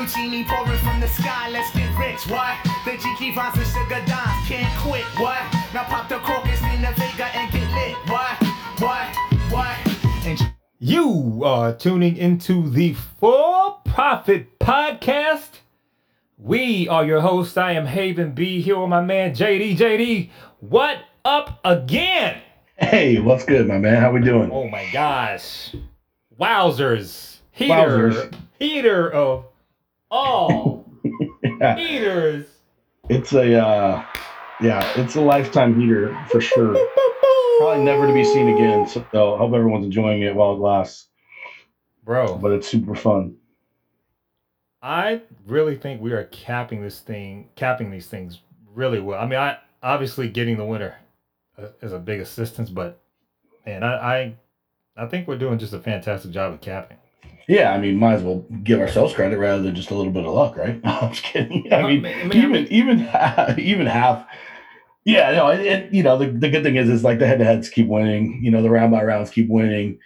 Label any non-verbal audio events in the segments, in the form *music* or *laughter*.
Lucini pouring from the sky, let's get rich, what? The GK vines and sugar dimes, can't quit, what? Now pop the crocus in the Vega and get lit, what? What? What? And You are tuning into the For Profit Podcast. We are your hosts. I am Haven B here with my man JD. JD, what up again? Hey, what's good, my man? How we doing? Oh my gosh. Wowzers. Heater. Wowzers. Heater of *laughs* all heaters. it's a uh, yeah, it's a lifetime heater for sure. Probably never to be seen again. So I hope everyone's enjoying it while it lasts. Bro, But it's super fun. I really think we are capping this thing, capping these things really well. I mean, I obviously getting the winner uh, is a big assistance, but man, I, I I think we're doing just a fantastic job of capping. Yeah, I mean, might as well give ourselves credit rather than just a little bit of luck, right? *laughs* I'm just kidding. I Uh, mean, I mean- I even mean- even half, *laughs* even half. Yeah, no, and, and, you know the, the good thing is is like the head to heads keep winning. You know the round by rounds keep winning.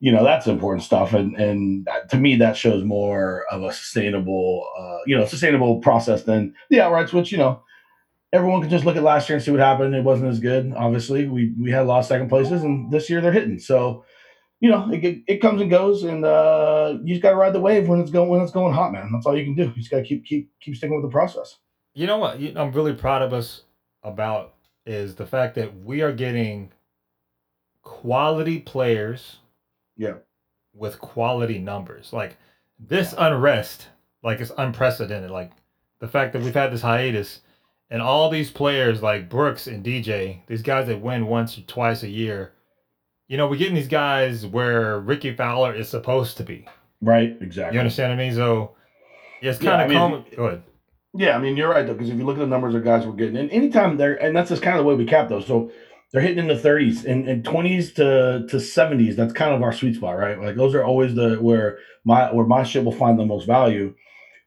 You know that's important stuff, and and to me that shows more of a sustainable, uh, you know, sustainable process than the outrights, which you know everyone can just look at last year and see what happened. It wasn't as good. Obviously, we we had lost second places, and this year they're hitting. So you know, it, it, it comes and goes, and uh, you just got to ride the wave when it's going when it's going hot, man. That's all you can do. You just got to keep keep keep sticking with the process. You know what? I'm really proud of us about is the fact that we are getting quality players Yeah. with quality numbers. Like this unrest, like it's unprecedented. Like the fact that we've had this hiatus and all these players like Brooks and DJ, these guys that win once or twice a year, you know, we're getting these guys where Rickie Fowler is supposed to be. Right. Exactly. You understand what I mean? So yeah, it's Yeah, kind I of mean, common. Go ahead. Yeah, I mean you're right though, because if you look at the numbers of guys we're getting, and anytime they're and that's just kind of the way we cap those. So they're hitting in the 30s and, and 20s to to 70s. That's kind of our sweet spot, right? Like those are always the where my where my shit will find the most value,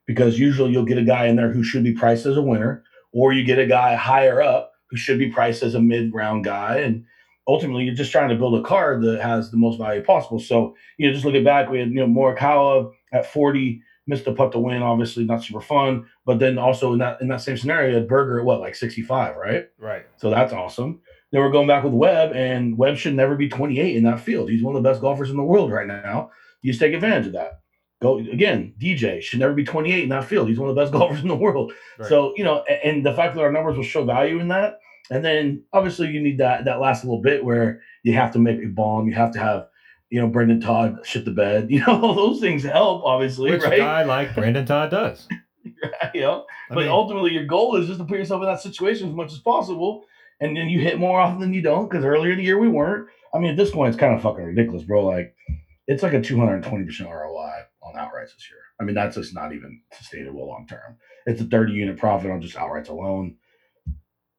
because usually you'll get a guy in there who should be priced as a winner, or you get a guy higher up who should be priced as a mid round guy, and ultimately you're just trying to build a card that has the most value possible. So you know, just looking back, we had you know Morikawa at 40, missed the putt to win, obviously not super fun. But then also in that in that same scenario, you Berger at what like 65, right? Right. So that's awesome. Then we're going back with Webb, and Webb should never be 28 in that field. He's one of the best golfers in the world right now. You just take advantage of that. Go again, DJ should never be 28 in that field. He's one of the best *laughs* golfers in the world. Right. So you know, a- and the fact that our numbers will show value in that, and then obviously you need that that last little bit where you have to make a bomb. You have to have, you know, Brendon Todd shit the bed. *laughs* You know, all those things help, obviously, Which right? a guy like Brendon Todd does. *laughs* you know, I but mean, ultimately your goal is just to put yourself in that situation as much as possible, and then you hit more often than you don't. Because earlier in the year we weren't. I mean, at this point, it's kind of fucking ridiculous, bro. Like, it's like a 220 percent ROI on outrights this year. I mean, that's just not even sustainable long term. It's a 30 unit profit on just outrights alone.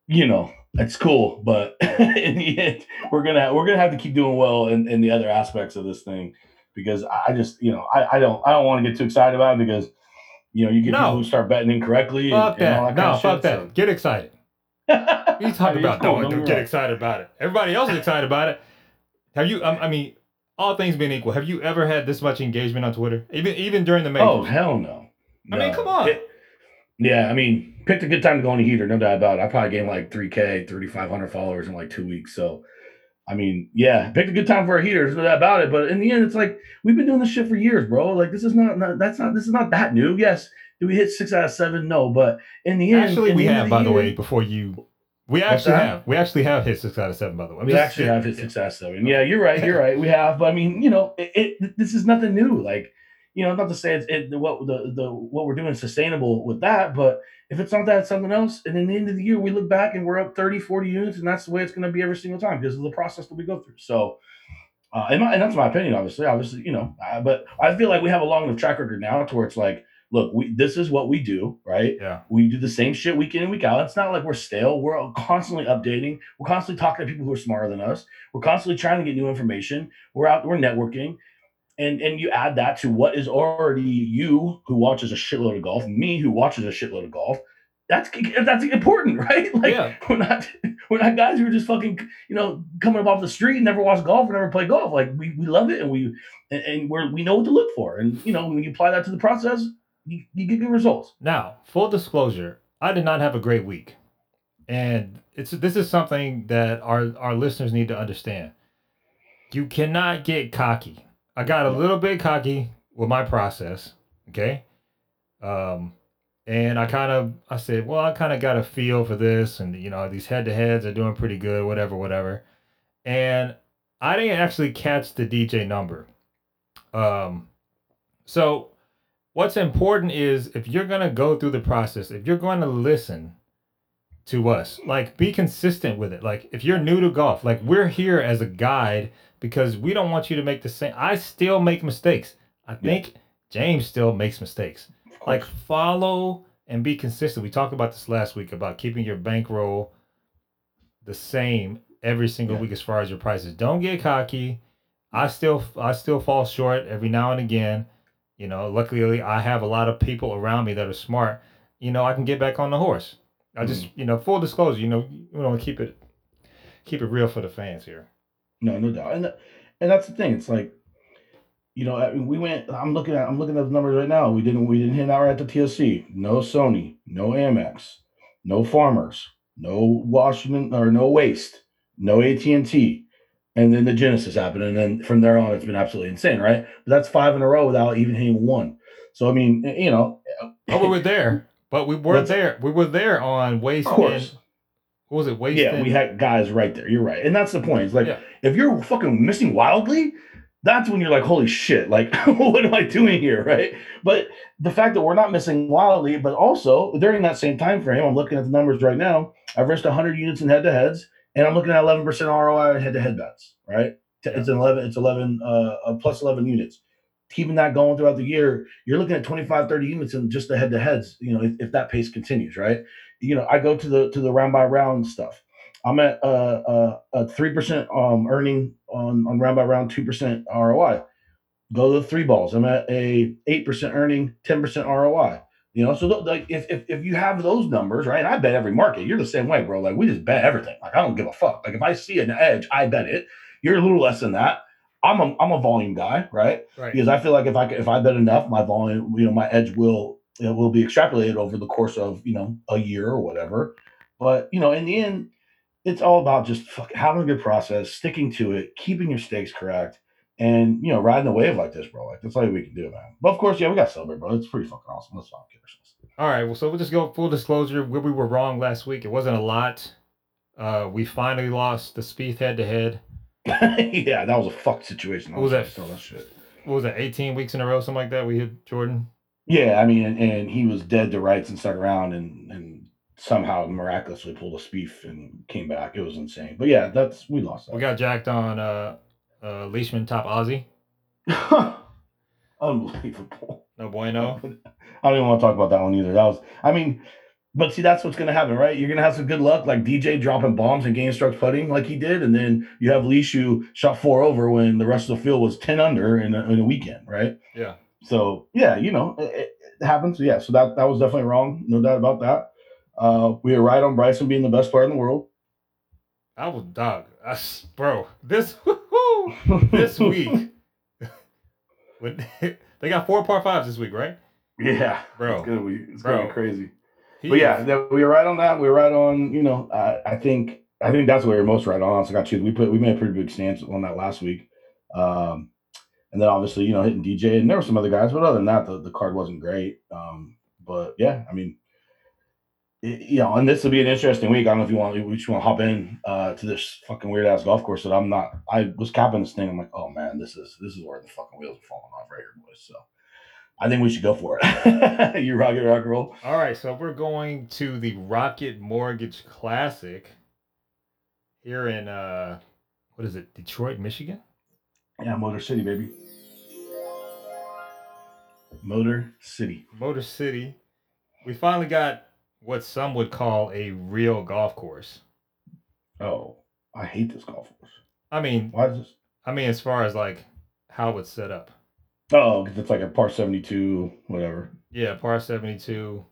You know, it's cool, but *laughs* in the end, we're gonna we're gonna have to keep doing well in, in the other aspects of this thing because I just you know I, I don't I don't want to get too excited about it because you know you get No. people who start betting incorrectly and, fuck and all that. that kind No, fuck shit. that. Get excited. *laughs* You talking about? cool, Don't, don't get excited about it. Everybody else is excited about it. Have you? Um, I mean, all things being equal, have you ever had this much engagement on Twitter? Even even during the majors. Oh hell no! I mean, come on. It- yeah, I mean, picked a good time to go on a heater, no doubt about it. I probably gained like 3K, 3,500 followers in like two weeks. So, I mean, yeah, picked a good time for a heater, no doubt about it. But in the end, it's like we've been doing this shit for years, bro. Like this is not, not that's not this is not that new. Yes, do we hit six out of seven? No, but in the end, actually, we have, by the way, before you. We actually have. We actually have hit six out of seven, by the way. We just- actually have hit six out of seven. Yeah, you're right. You're right. We have, but I mean, you know, it, it this is nothing new. Like, you know, not to say it's it, the- what the the what we're doing is sustainable with that, but if it's not that, it's something else. And in the end of the year, we look back and we're up 30, 40 units, and that's the way it's going to be every single time because of the process that we go through. So, uh, and, my, and that's my opinion, obviously. Obviously, you know, uh, but I feel like we have a long enough track record now to where it's like, look, we this is what we do, right? Yeah. We do the same shit week in and week out. It's not like we're stale. We're constantly updating. We're constantly talking to people who are smarter than us. We're constantly trying to get new information. We're out. We're networking, and and you add that to what is already you who watches a shitload of golf, me who watches a shitload of golf. That's that's important, *laughs* right? Like Yeah. we're not we're not guys who are just fucking you know coming up off the street and never watch golf and never play golf. Like we, we love it and we and, and we're we know what to look for. And you know when you apply that to the process, you, you get good results. Now, full disclosure, I did not have a great week. And it's this is something that our, our listeners need to understand. You cannot get cocky. I got a little bit cocky with my process, okay? Um and I kind of I said, well, I kind of got a feel for this and you know, these head-to-heads are doing pretty good, whatever, whatever. And I didn't actually catch the DJ number. Um so what's important is if you're to go through the process, if you're going to listen to us, like be consistent with it. Like if you're new to golf, like we're here as a guide because we don't want you to make the same. I still make mistakes. I think James still makes mistakes. Like follow and be consistent. We talked about this last week about keeping your bankroll the same every single Yeah. week as far as your prices. Don't get cocky. I still I still fall short every now and again. You know, luckily I have a lot of people around me that are smart. You know, I can get back on the horse. I just, mm. you know, full disclosure, you know, we want to keep it keep it real for the fans here. No, no doubt. And and that's the thing. It's like, you know, I mean, we went. I'm looking at. I'm looking at the numbers right now. We didn't. We didn't hit out at the TSC. No Sony. No Amex. No Farmers. No Washington or no Waste. No AT and T. And then the Genesis happened, and then from there on, it's been absolutely insane, right? But that's five in a row without even hitting one. So I mean, you know, But we were there. *laughs* But we were Let's- there. We were there on waste Of course. and what was it? Waste yeah, and- we had guys right there. You're right, and that's the point. It's like Yeah. if you're fucking missing wildly, that's when you're like, holy shit, like *laughs* what am I doing here, right? But the fact that we're not missing wildly, but also during that same time frame, I'm looking at the numbers right now. I've risked 100 units in head-to-heads, and I'm looking at 11% ROI in head-to-head bets, right? It's an 11, it's 11 uh, uh, plus 11 units. Keeping that going throughout the year, you're looking at 25, 30 units in just the head-to-heads. You know, if, if that pace continues, right? You know, I go to the to the round by round stuff. I'm at uh, uh, a three percent um earning on on round by round, two percent ROI. Go to the three balls. I'm at a eight percent earning, ten percent ROI. You know, so like if, if if you have those numbers, right? And I bet every market. You're the same way, bro. Like we just bet everything. Like I don't give a fuck. Like if I see an edge, I bet it. You're a little less than that. I'm a I'm a volume guy, right? right. because I feel like if I if I bet enough, my volume, you know, my edge will it will be extrapolated over the course of you know a year or whatever. But you know, in the end, it's all about just fuck, having a good process, sticking to it, keeping your stakes correct, and you know, riding the wave like this, bro. Like that's all we can do, man. But of course, yeah, we got to celebrate, bro. It's pretty fucking awesome. Let's not kid All right. Well, so we'll just go full disclosure. Where we were wrong last week, it wasn't a lot. Uh, we finally lost the Spieth head to head. *laughs* yeah, that was a fucked situation. What was that? That shit. What was that? 18 weeks in a row, something like that. We hit Jordan. Yeah, I mean, and, and he was dead to rights and stuck around and and somehow miraculously pulled a Spieth and came back. It was insane. But yeah, that's we lost We got jacked on uh, uh, Leishman top Aussie. *laughs* Unbelievable. No bueno. *laughs* I don't even want to talk about that one either. That was, I mean, but see, that's what's going to happen, right? You're going to have some good luck, like DJ dropping bombs and game strokes putting like he did, and then you have Lishu shot four over when the rest of the field was ten under in a, in a weekend, right? Yeah. So yeah, you know, it, it happens. Yeah, so that that was definitely wrong, no doubt about that. Uh, we were right on Bryson being the best player in the world. I was dog. I bro, this this week. *laughs* when *laughs* they got four par fives this week, right? yeah, Bro. it's be it's gonna be crazy. But yeah, that- we were right on that. We were right on. You know, I, I think I think that's what we are most right on. So I got you. We put we made a pretty big stance on that last week. Um, and then obviously, you know, hitting DJ, and there were some other guys, but other than that, the, the card wasn't great. Um, but yeah, I mean, it, you know, and this will be an interesting week. I don't know if you want we just want to hop in uh, to this fucking weird ass golf course that I'm not. I was capping this thing. I'm like, oh man, this is this is where the fucking wheels are falling off right here, boys. So. I think we should go for it. *laughs* you rock it, rock and roll. All right, so we're going to the Rocket Mortgage Classic here in uh what is it? Detroit, Michigan? Yeah, Motor City, baby. Motor City. Motor City. We finally got what some would call a real golf course. Oh, I hate this golf course. I mean, Why is this? I mean as far as like how it's set up. Oh, it's like a par 72, whatever. Yeah, par 72.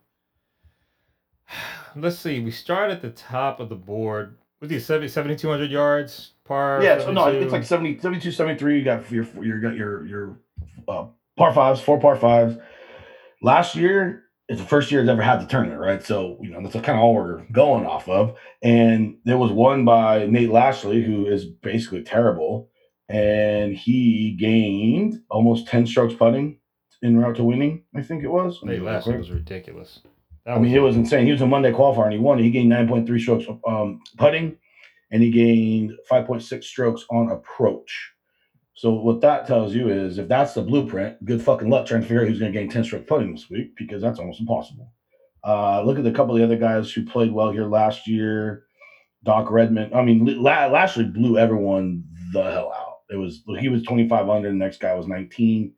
*sighs* Let's see. We start at the top of the board. What do you 70 7200 yards par yeah, so no, it's like 70, 72, 73. You got your, you got your, your uh, par fives, four par fives. last year it's the first year it's ever had the tournament, right? So you know that's kind of all we're going off of. And there was one by Nate Lashley, who is basically terrible, and he gained almost ten strokes putting in route to winning. I think it was. Let me Nate look Lashley quick. was ridiculous. That I mean, it was insane. He was a Monday qualifier and he won. He gained 9.3 strokes um, putting and he gained 5.6 strokes on approach. So, what that tells you is if that's the blueprint, good fucking luck trying to figure out who's going to gain 10 stroke putting this week because that's almost impossible. Uh, look at a couple of the other guys who played well here last year. Doc Redman. I mean, La- Lashley blew everyone the hell out. It was he was 25 under, the next guy was 19.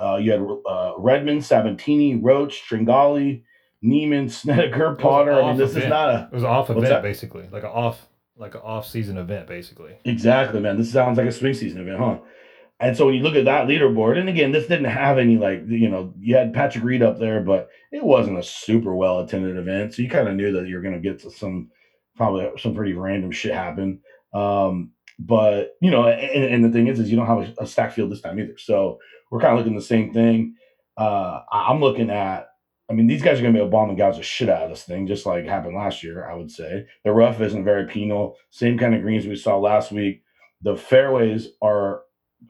Uh, you had uh, Redman, Sabbatini, Roach, Tringale, Niemann, *laughs* Snedeker, Potter. I mean, this is not a It was an off event that? basically, like an off like an off season event basically. exactly, man. This sounds like a swing season event, huh? And so when you look at that leaderboard, and again, this didn't have any like you know, you had Patrick Reed up there, but it wasn't a super well attended event, so you kind of knew that you're going to get to some probably some pretty random shit happen. Um, but you know, and, and the thing is, is you don't have a, a stack field this time either, so we're kind of looking at the same thing. Uh, I'm looking at. I mean, these guys are going to be a bomb and the shit out of this thing, just like happened last year. I would say the rough isn't very penal. Same kind of greens we saw last week. The fairways are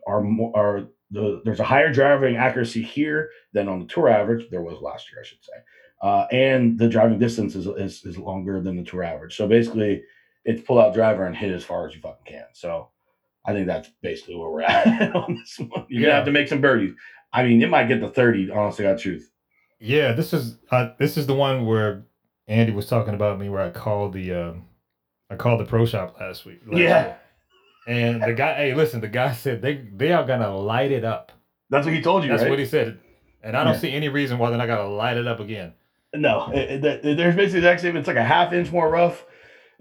are are the there's a higher driving accuracy here than on the tour average. There was last year, I should say, uh, and the driving distance is, is is longer than the tour average. So basically, it's pull out driver and hit as far as you fucking can. So I think that's basically where we're *laughs* at on this one. You're gonna have to make some birdies. I mean, it might get to thirty. Honestly, got truth. Yeah, this is uh, this is the one where Andy was talking about me where I called the um, I called the pro shop last week. last Yeah. year. And the guy, hey, listen, the guy said they they are gonna light it up. That's what he told you, That's right? what he said. And I don't Yeah. see any reason why they're not gonna light it up again. No, it, it- there's basically the exact same. It's like a half inch more rough.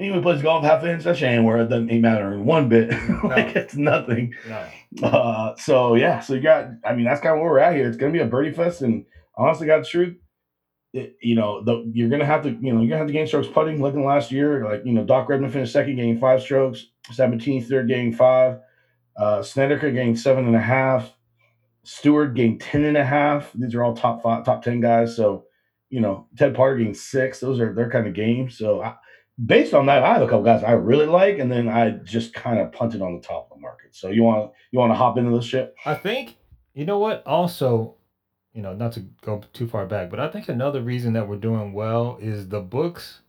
Anyone who plays golf half inch, that shit ain't where it doesn't ain't matter in one bit. *laughs* like it's nothing. No. Uh, so yeah, so you got. I mean, that's kind of where we're at here. It's gonna be a birdie fest, and honestly, got the truth. It, you know, the, you're gonna have to, you know, you're gonna have to gain strokes putting. Looking last year, like you know, Doc Redman finished second, gaining five strokes. Sabbatini, third, gaining five. Uh, Snedeker gained seven and a half. Stewart gained ten and a half. These are all top five, top ten guys. So, you know, Ted Parker gained six. Those are their kind of games. So, I, based on that, I have a couple guys I really like, and then I just kind of punted on the top of the market. So, you want you want to hop into this shit? I think you know what. Also, you know, not to go too far back, but I think another reason that we're doing well is the books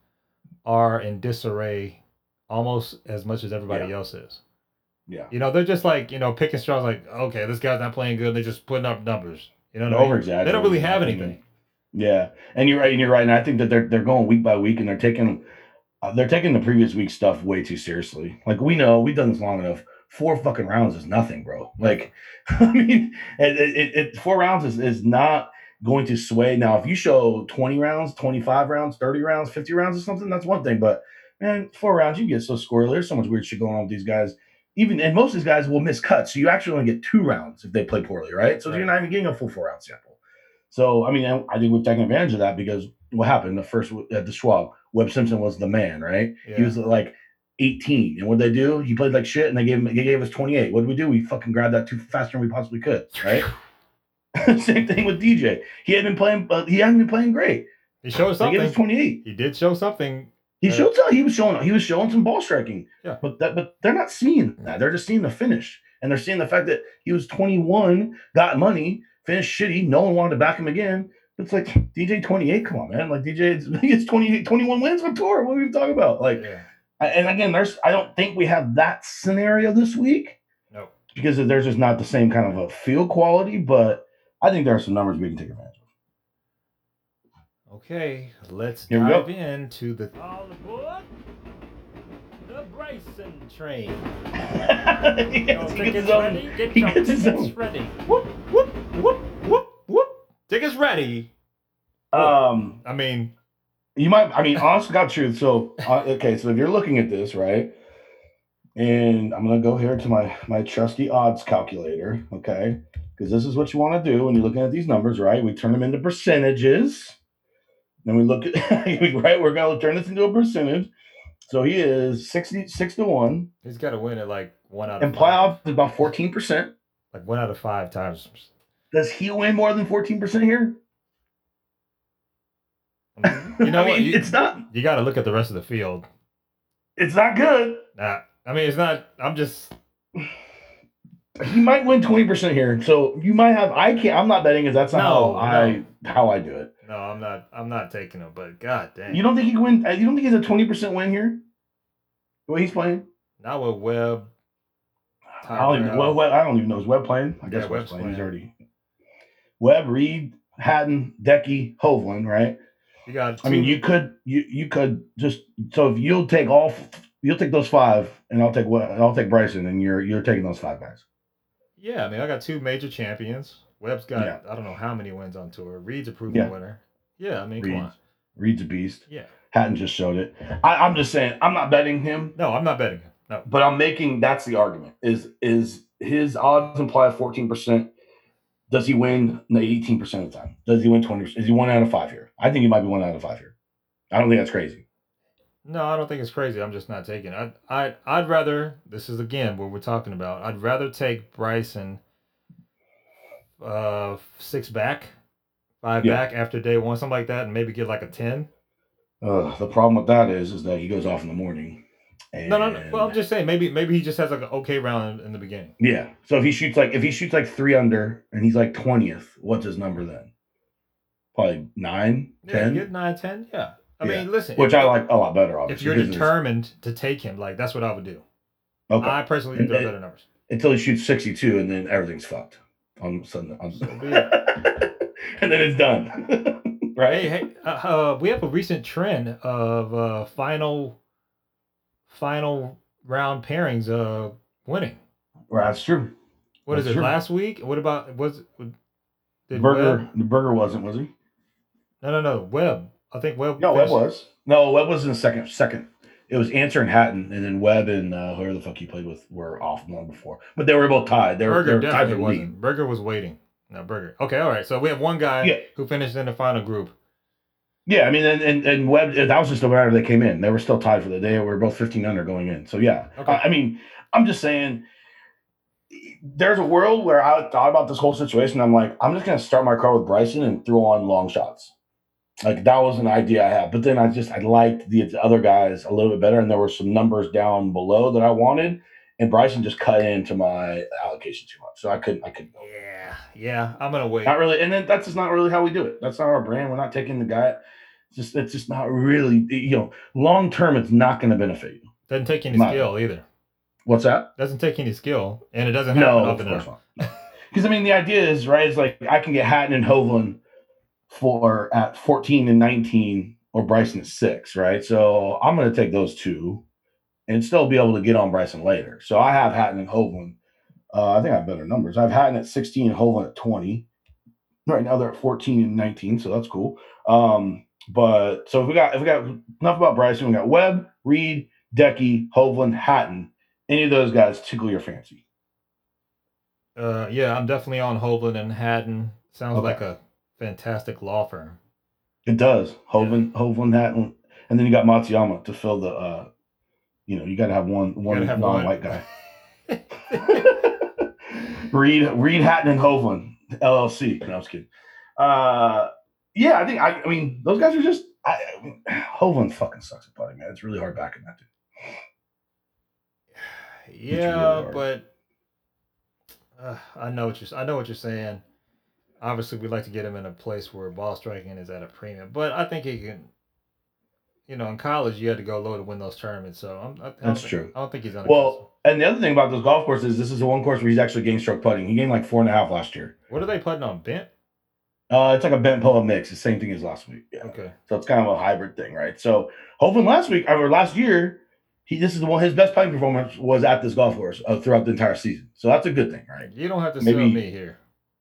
are in disarray almost as much as everybody else is. Yeah. You know, they're just like you know picking straws. Like, okay, this guy's not playing good. They're just putting up numbers. You know, what I mean? They don't really have in my opinion. anything. Yeah, and you're right, and you're right, and I think that they're they're going week by week, and they're taking uh, they're taking the previous week's stuff way too seriously. Like we know, we've done this long enough. Four fucking rounds is nothing, bro. Like, *laughs* I mean, it, it, it four rounds is is not going to sway. Now, if you show twenty rounds, twenty five rounds, thirty rounds, fifty rounds, or something, that's one thing. But man, four rounds, you get so squirrely. There's so much weird shit going on with these guys. Even and most of these guys will miss cuts, so you actually only get two rounds if they play poorly, right? So you're not even getting a full four round sample. So I mean, I I think we've taken advantage of that because what happened the first at the Schwab, Webb Simpson was the man, right? He was like 18, and what did they do? He played like shit, and they gave him they gave us 28. What did we do? We fucking grabbed that too faster than we possibly could, right? *laughs* Same thing with DJ. He had been playing, but he hadn't been playing great. He showed They gave us something. 28. He did show something. He Uh, showed something. he was showing he was showing some ball striking. Yeah. But that but they're not seeing that. They're just seeing the finish. And they're seeing the fact that he was 21, got money, finished shitty. No one wanted to back him again. It's like DJ 28, come on, man. Like DJ it's- *laughs* he gets 28, 21 wins on tour. What are we talking about? Like Yeah. And again, there's I don't think we have that scenario this week No. because there's just not the same kind of a field quality, but I think there are some numbers we can take advantage of. Okay, let's Here we go. dive into the all aboard the Bryson train. *laughs* he gets, he gets his own. ready. Get he gets his own. ready. Whoop whoop whoop whoop whoop. Tickets ready. Um, I mean, you might. I mean, honest to God, truth. So, uh, okay, so if you're looking at this, right, and I'm gonna go here to my my trusty odds calculator, okay, because this is what you want to do when you're looking at these numbers, right? We turn them into percentages. Then we look at *laughs* right. We're gonna turn this into a percentage. So he is 66 to one, he's got to win at like one out of and five. playoff is about 14 percent. Like one out of five times. Does he win more than 14 percent here? You know *laughs* I what? You- it's not. You got to look at the rest of the field. It's not good. Nah, I mean, it's not. I'm just. *sighs* He might win twenty percent here, so you might have. I can't. I'm not betting, because that's not No, how I how I do it. No, I'm not. I'm not taking him. But god dang, You don't think he can win? You don't think he's a twenty percent win here? The way he's playing, not with Webb. I don't even. Well, Webb, I don't even know. Is Webb playing? I guess Yeah, Webb's Webb's playing. He's playing. already. Webb, Reed, Hatton, Hideki, Hovland, right? You got. Two. I mean, you could you you could just so if you'll take all you'll take those five, and I'll take what I'll take Bryson, and you're you're taking those five guys. Yeah, I mean, I got two major champions. Webb's got Yeah. I don't know how many wins on tour. Reed's a proven Yeah. winner. Yeah, I mean, come on. Reed's a beast. Yeah. Hatton just showed it. I, I'm just saying, I'm not betting him, No, I'm not betting him. No. but I'm making that's the argument. Is is his odds imply 14 percent? Does he win 18 percent of the time? Does he win 20%? Is he one out of five here? I think he might be one out of five here. I don't think that's crazy. No, I don't think it's crazy. I'm just not taking it. I I I'd rather this is again what we're talking about. I'd rather take Bryson uh six back, five Yeah. back after day one, something like that, and maybe get like a ten. Uh, the problem with that is, is that he goes off in the morning. And No, no, no. Well, I'm just saying maybe maybe he just has like an okay round in, in the beginning. yeah. So if he shoots like if he shoots like three under and he's like twentieth, what's his number then? Probably nine, Yeah, ten. you get nine, ten. Yeah. I Yeah. mean, listen. which if, I like a lot better. Obviously, if you're determined to take him, like that's what I would do. okay, I personally And- they're better numbers. until he shoots sixty-two, and then everything's fucked on Sunday. On So *laughs* and then it's done, *laughs* right? Hey, hey, uh, uh, we have a recent trend of uh, final, final round pairings uh winning. That's true. What is That's it? true. Last week? What about was did Berger, Webb? the Berger wasn't, was he? No, no, no. Webb. I think Webb. No, Webb was. No, Webb was in the second. Second, it was Answer and Hatton, and then Webb and uh, whoever the fuck he played with were off one before, but they were both tied. They were, they Berger were tied for the wasn't. lead. Berger was waiting. No, Berger. Okay, all right. So we have one guy Yeah. who finished in the final group. Yeah, I mean, and, and and Webb that was just the matter they came in. They were still tied for the day. We were both fifteen under going in. So yeah, Okay. I, I mean, I'm just saying. There's a world where I thought about this whole situation. I'm like, I'm just gonna start my car with Bryson and throw on long shots. Like that was an idea I had, but then I just I liked the other guys a little bit better, and there were some numbers down below that I wanted, and Bryson just cut into my allocation too much, so I couldn't I couldn't go. Yeah, yeah. I'm gonna wait. Not really, and then that's just not really how we do it. That's not our brand. We're not taking the guy. It's just it's just not really you know long term. It's not going to benefit you. Doesn't take any My- skill either. What's that? Doesn't take any skill, and it doesn't happen No, of often enough. Because I mean, the idea is right. Is like I can get Hatton and Hovland for at fourteen and nineteen, or Bryson at six, right? So I'm going to take those two, and still be able to get on Bryson later. So I have Hatton and Hovland. Uh, I think I have better numbers. I have Hatton at sixteen and Hovland at twenty. Right now they're at fourteen and nineteen, so that's cool. Um, but so if we got if we got enough about Bryson, we got Webb, Reed, Hideki, Hovland, Hatton. Any of those guys tickle your fancy? Uh, yeah, I'm definitely on Hovland and Hatton. Sounds Okay. like a fantastic law firm. It does. Hovland, Hovland, Hatton, and then you got Matsuyama to fill the. uh You know, you got to have one one gotta have one. non-white guy. Reed, Reed, Hatton, and Hovland LLC. No, I was kidding. Uh, yeah, I think I. I mean, those guys are just. I, I mean, Hovland fucking sucks at putting, man. It's really hard backing that dude. *sighs* Yeah, hard. but uh, I know what you're. I know what you're saying. Obviously, we'd like to get him in a place where ball striking is at a premium, but I think he can. You know, in college, you had to go low to win those tournaments, so I'm, I, I That's think- true. I don't think he's on. Well, and the other thing about those golf courses is this is the one course where he's actually gained stroke putting. He gained like four and a half last year. what are they putting on bent? Uh, it's like a bent pull mix, the same thing as last week. Yeah. Okay, So it's kind of a hybrid thing, right? So hoping last week or last year, he this is the one his best putting performance was at this golf course uh, throughout the entire season. So that's a good thing, right? you don't have to Maybe- sell me here.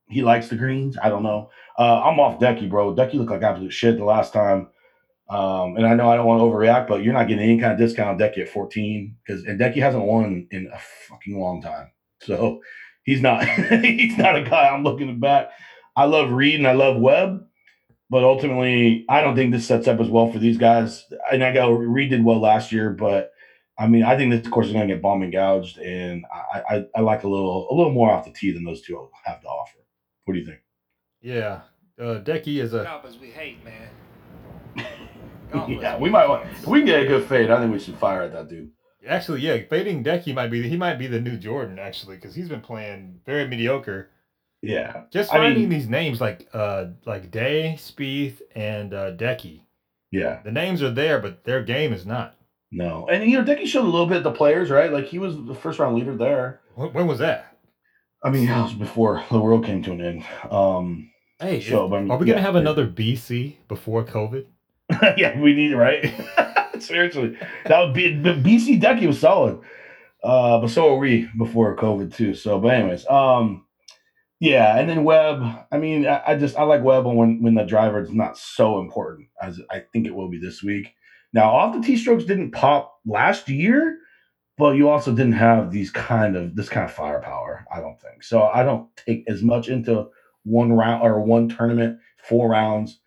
He likes the greens. I don't know. Uh, I'm off Hideki, bro. Hideki looked like absolute shit the last time. Um, and I know I don't want to overreact, but you're not getting any kind of discount on Hideki at 14 because and Hideki hasn't won in a fucking long time. So he's not *laughs* he's not a guy I'm looking to back. I love Reed and I love Webb, but ultimately I don't think this sets up as well for these guys. And I go Reed did well last year, but I mean I think this course is going to get bomb and gouged, and I, I I like a little a little more off the tee than those two have to offer. What do you think? Yeah, uh, Hideki is a Coppers we hate, man. Gauntlets. Yeah, we might want. If we can get a good fade, I think we should fire at that dude. Actually, yeah, fading Hideki might be he might be the new Jordan actually because he's been playing very mediocre. Yeah, Just I finding mean- these names like uh like Day, Spieth, and uh, Hideki. yeah. The names are there, but their game is not. No, and you know, Hideki showed a little bit the players, right? Like he was the first round leader there. When, when was that? I mean, *laughs* that was before the world came to an end. Um, Hey, So, is- I mean, are we gonna yeah, have yeah. another BC before COVID? *laughs* yeah, we need it, right? *laughs* Seriously, that would be BC Hideki was solid, uh, but so were we before COVID too. So, but anyways, um, yeah, and then Webb. I mean, I, I just I like Webb when when the driver is not so important as I think it will be this week. Now, off the tee strokes didn't pop last year, but you also didn't have these kind of this kind of firepower. I don't think so. I don't take as much into one round or one tournament, four rounds.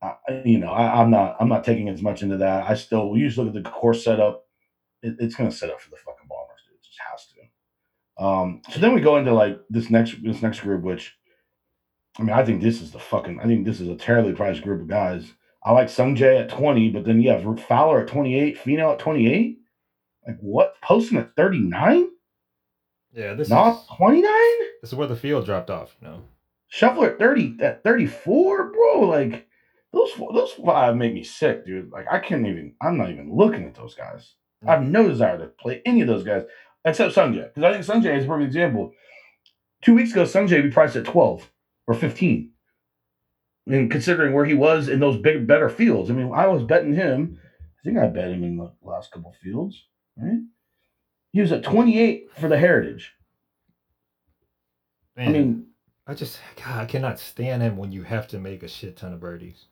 I, you know, I, I'm not I'm not taking as much into that. I still we usually look at the course setup. It, it's going to set up for the fucking bombers, dude. It just has to. Um, so then we go into like this next this next group, which I mean, I think this is the fucking I think this is a terribly priced group of guys. I like Sung Jae at 20, but then you have Fowler at 28, Finau at 28. Like what? Poston at 39? Yeah, this Not 29? this is where the field dropped off. You know, Scheffler at 30 at 34, bro. Like those those five make me sick, dude. Like I can't even I'm not even looking at those guys. I have no desire to play any of those guys except Sungjae. Because I think Sungjae is a perfect example. Two weeks ago, Sungjae we priced at 12 or 15. And considering where he was in those big better fields. I mean, I was betting him. I think I bet him in the last couple fields, right? He was at 28 for the heritage. man, I mean, I just God, I cannot stand him when you have to make a shit ton of birdies.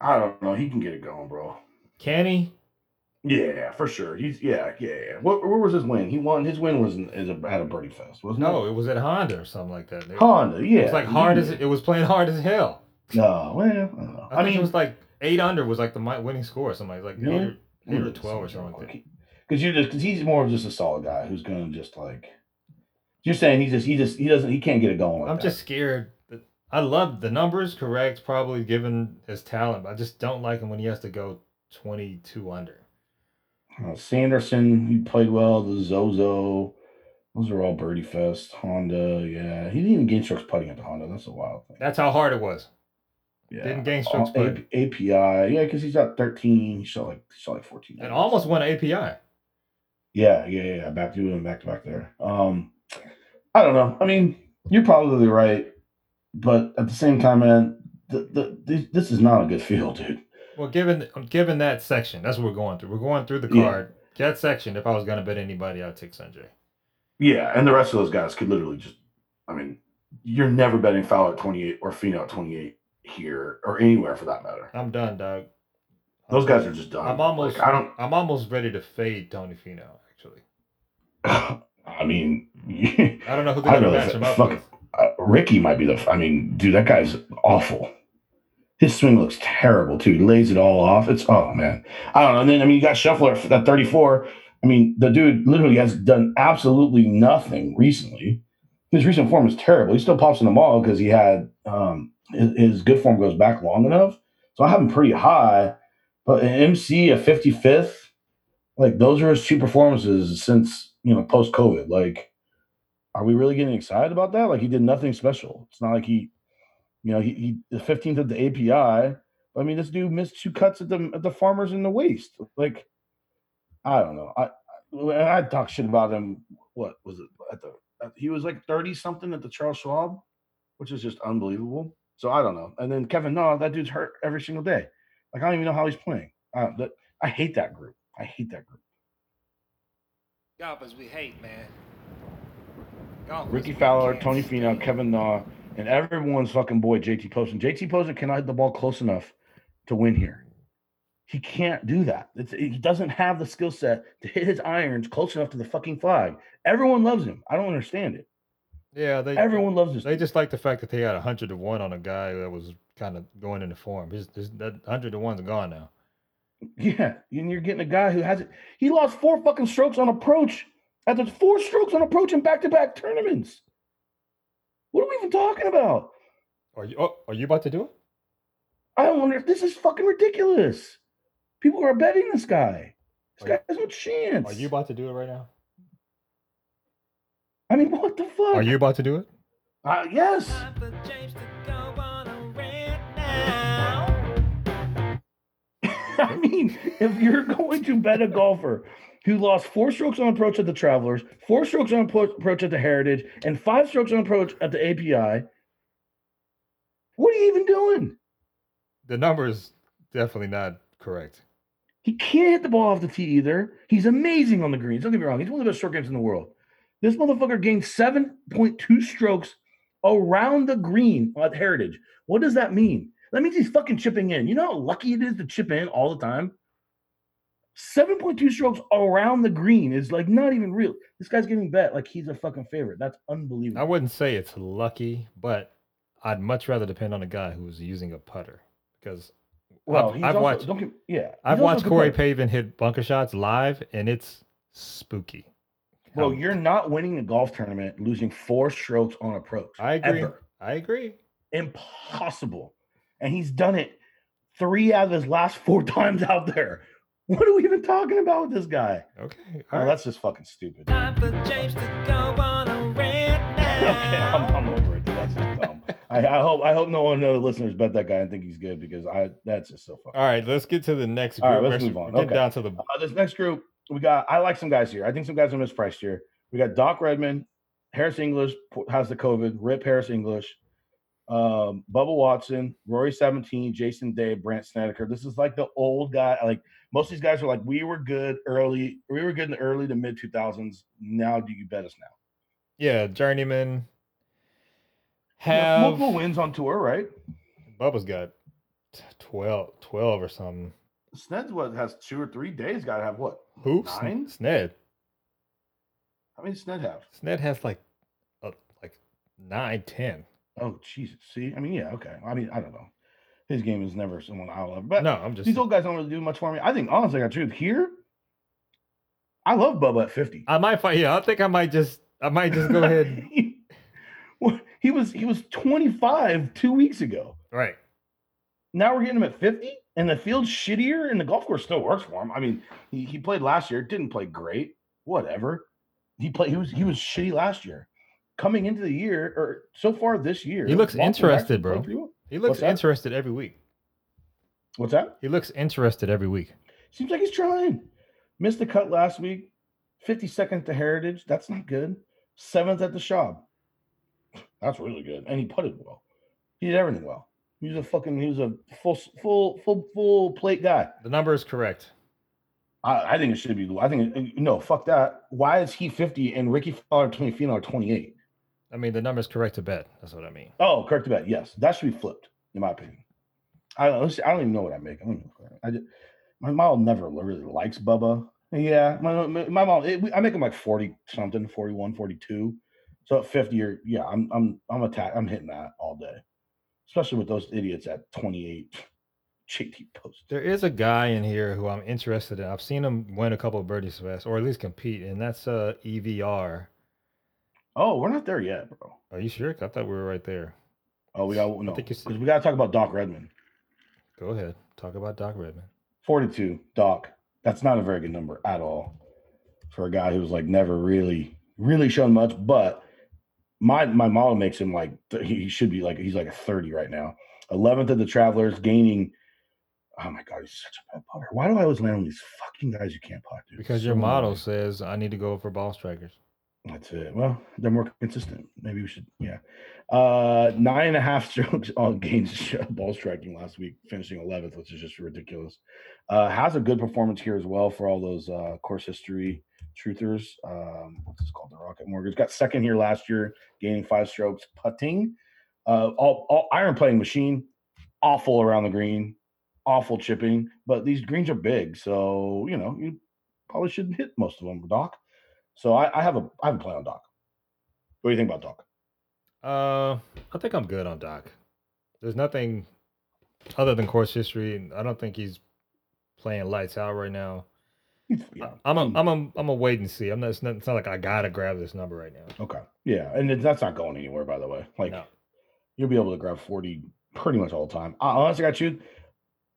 I don't know. He can get it going, bro. Can he? Yeah, for sure. He's yeah, yeah, yeah. What where was his win? He won. His win was is a, at a birdie fest, wasn't No, it? it was at Honda or something like that. It, Honda. Yeah, it was like hard he- as it was playing hard as hell. No, well, I don't know. I, mean, it was like eight under was like the winning score or something like, like Really? eight, or, eight or twelve or something like that. Because you just because he's more of just a solid guy who's gonna just like. You're saying he just he just he doesn't he can't get it going. Like I'm that. just scared. I love the numbers, correct? Probably given his talent, but I just don't like him when he has to go 22 under. Uh, Sanderson. He played well. The Zozo. Those are all birdie fest. Honda. Yeah, he didn't even gain strokes putting at the Honda. That's a wild thing. That's how hard it was. Yeah. Didn't gain strokes Uh, putting. A- API. Yeah, because he's got 13. He shot like he shot like 14. And almost won API. Yeah, yeah, yeah. Back to doing back to back there. Um, I don't know. I mean, you're probably right, but at the same time, man, the, the, this, this is not a good field, dude. Well, given given that section, that's what we're going through. We're going through the Yeah. card. That section, if I was going to bet anybody, I'd take Sungjae. Yeah, and the rest of those guys could literally just. I mean, you're never betting foul at 28 or Finau at 28 here or anywhere for that matter. I'm done, dog. Those guys are just done. I'm almost. Like, I don't. I'm almost ready to fade Tony Finau, Actually, *laughs* I mean, *laughs* I don't know who they're to match him up fuck- with. Uh, Rickie might be the. I mean, dude, that guy's awful. His swing looks terrible too. He lays it all off. It's oh man, I don't know. And then I mean, you got Scheffler at at 34. I mean, the dude literally has done absolutely nothing recently. His recent form is terrible. He still pops in the mall because he had um, his, his good form goes back long enough. So I have him pretty high, but an MC a 55th, like those are his two performances since you know post COVID. Like are we really getting excited about that? Like he did nothing special. It's not like he, you know, he, he the fifteenth of the API. I mean, this dude missed two cuts at the at the farmers in the waist. Like, I don't know. I I, I talked shit about him. What was it at the? At, he was like thirty something at the Charles Schwab, which is just unbelievable. So I don't know. And then Kevin, no, that dude's hurt every single day. Like I don't even know how he's playing. Uh, that, I hate that group. I hate that group. Golfers we hate, man. Golfers Rickie Fowler, can't Tony Finau. Kevin Na, and everyone's fucking boy JT Poston. JT Poston cannot hit the ball close enough to win here. He can't do that. It's, he doesn't have the skill set to hit his irons close enough to the fucking flag. Everyone loves him. I don't understand it. Yeah, they Everyone loves this. They just like the fact that they had a hundred to one on a guy that was kind of going into form. His, his, that hundred to one's gone now. Yeah, and you're getting a guy who has it. He lost four fucking strokes on approach. After four strokes on approach in back-to-back tournaments. What are we even talking about? Are you? Oh, are you about to do it? I don't wonder if this is fucking ridiculous. People are betting this guy. This Are you- guy has no chance. Are you about to do it right now? I mean, what the fuck? Are you about to do it? Uh, yes. *laughs* I mean, if you're going to bet a golfer who lost four strokes on approach at the Travelers, four strokes on approach at the Heritage, and five strokes on approach at the API, what are you even doing? The number is definitely not correct. He can't hit the ball off the tee either. He's amazing on the greens. Don't get me wrong. He's one of the best short games in the world. This motherfucker gained 7.2 strokes around the green at Heritage. What does that mean? That means he's fucking chipping in. You know how lucky it is to chip in all the time? 7.2 strokes around the green is like not even real. This guy's getting bet like he's a fucking favorite. That's unbelievable. I wouldn't say it's lucky, but I'd much rather depend on a guy who's using a putter because well, I've, he's I've also, watched don't get, yeah. I've he's also a watched Corey player. Pavin hit bunker shots live, and it's spooky. Bro, How- you're not winning a golf tournament losing four strokes on approach. I agree. Ever. I agree. impossible. And he's done it three out of his last four *laughs* times out there. What are we even talking about with this guy? Okay. Oh, all right. that's just fucking stupid. *laughs* Okay, I'm, I'm over it. dude. That's just dumb. I, I hope I hope no one of the listeners bet that guy and think he's good because I that's just so fucking. All right, let's get to the next group. All right, let's We're move on. Get Okay. down to the Uh, this next group, we got. I like some guys here. I think some guys are mispriced here. We got Doc Redman, Harris English has the COVID. Rip Harris English, um, Bubba Watson, Rory Sabbatini, Jason Day, Brandt Snedeker. This is like the old guy. Like most of these guys are like, we were good early. We were good in the early to mid two thousands. Now do you bet us now? yeah journeyman. Yeah, Have multiple wins on tour, right? Bubba's got t- 12, 12 or something. Sned's what has two or three days. Got to have what? Who? Nine? Sned. How many Sned have? Sned has like, uh, like nine, ten. Oh Jesus! See, I mean, yeah, okay. I mean, I don't know. His game is never someone I love, but No, I'm just. these old guys don't really do much for me. I think honestly, I got truth here. I love Bubba at fifty. I might fight. Yeah, I think I might just. I might just go ahead. *laughs* Well, he was he was twenty five two weeks ago. right. Now we're getting him at fifty, and the field's shittier, and the golf course still works for him. I mean, he, he played last year, didn't play great. Whatever. He played. He was he was shitty last year. Coming into the year, or so far this year, He looks interested, bro. well. He looks interested every week. What's that? He looks interested every week. Seems like he's trying. Missed the cut last week. 52nd to Heritage. That's not good. Seventh at the shop. That's really good. And he putted well. He did everything well. He was a fucking, he was a full, full, full, full plate guy. The number is correct. I, I think it should be, I think, no, fuck that. Why is he 50 and Rickie Fowler Tony Finau are 28? I mean, the number is correct to bet. That's what I mean. Oh, correct to bet. Yes. That should be flipped, in my opinion. I don't, I don't even know what I make. I. I just, my mom never really likes Bubba. Yeah, my, my, my mom, it, I make him like 40 something, 41, 42. So at 50 or yeah, I'm I'm I'm attack I'm hitting that all day. Especially with those idiots at 28. JT post. There is a guy in here who I'm interested in. I've seen him win a couple of birdies fest, or at least compete, and that's uh EVR. Oh, we're not there yet, bro. Are you sure? I thought we were right there. Oh, we got no because we gotta talk about Doc Redman. Go ahead. Talk about Doc Redman. 42, Doc. That's not a very good number at all for a guy who's like never really, really shown much. But my my model makes him like he should be like he's like a 30 right now. 11th of the Travelers, gaining. Oh my god, he's such a bad putter. Why do I always land on these fucking guys who can't putt? Dude? Because So your model says I need to go for ball strikers. That's it. Well, they're more consistent. Maybe we should, yeah. Uh, nine and a half *laughs* strokes on gains ball striking last week, finishing 11th, which is just ridiculous. Uh, has a good performance here as well for all those uh, course history truthers. Um, what's this called? The Rocket Mortgage got second here last year, gaining five strokes putting. Uh, all, all iron playing machine, awful around the green, awful chipping, but these greens are big, so you know you probably shouldn't hit most of them, Doc. So I, I have a I have a play on Doc. What do you think about Doc? Uh, I think I'm good on Doc. There's nothing other than course history. I don't think he's playing lights out right now. Yeah, I'm a, I'm a, I'm a wait and see. I'm not. It's not, it's not like I gotta grab this number right now. okay. Yeah, and it- that's not going anywhere, by the way. Like No. you'll be able to grab 40, pretty much all the time. I, honestly, I choose.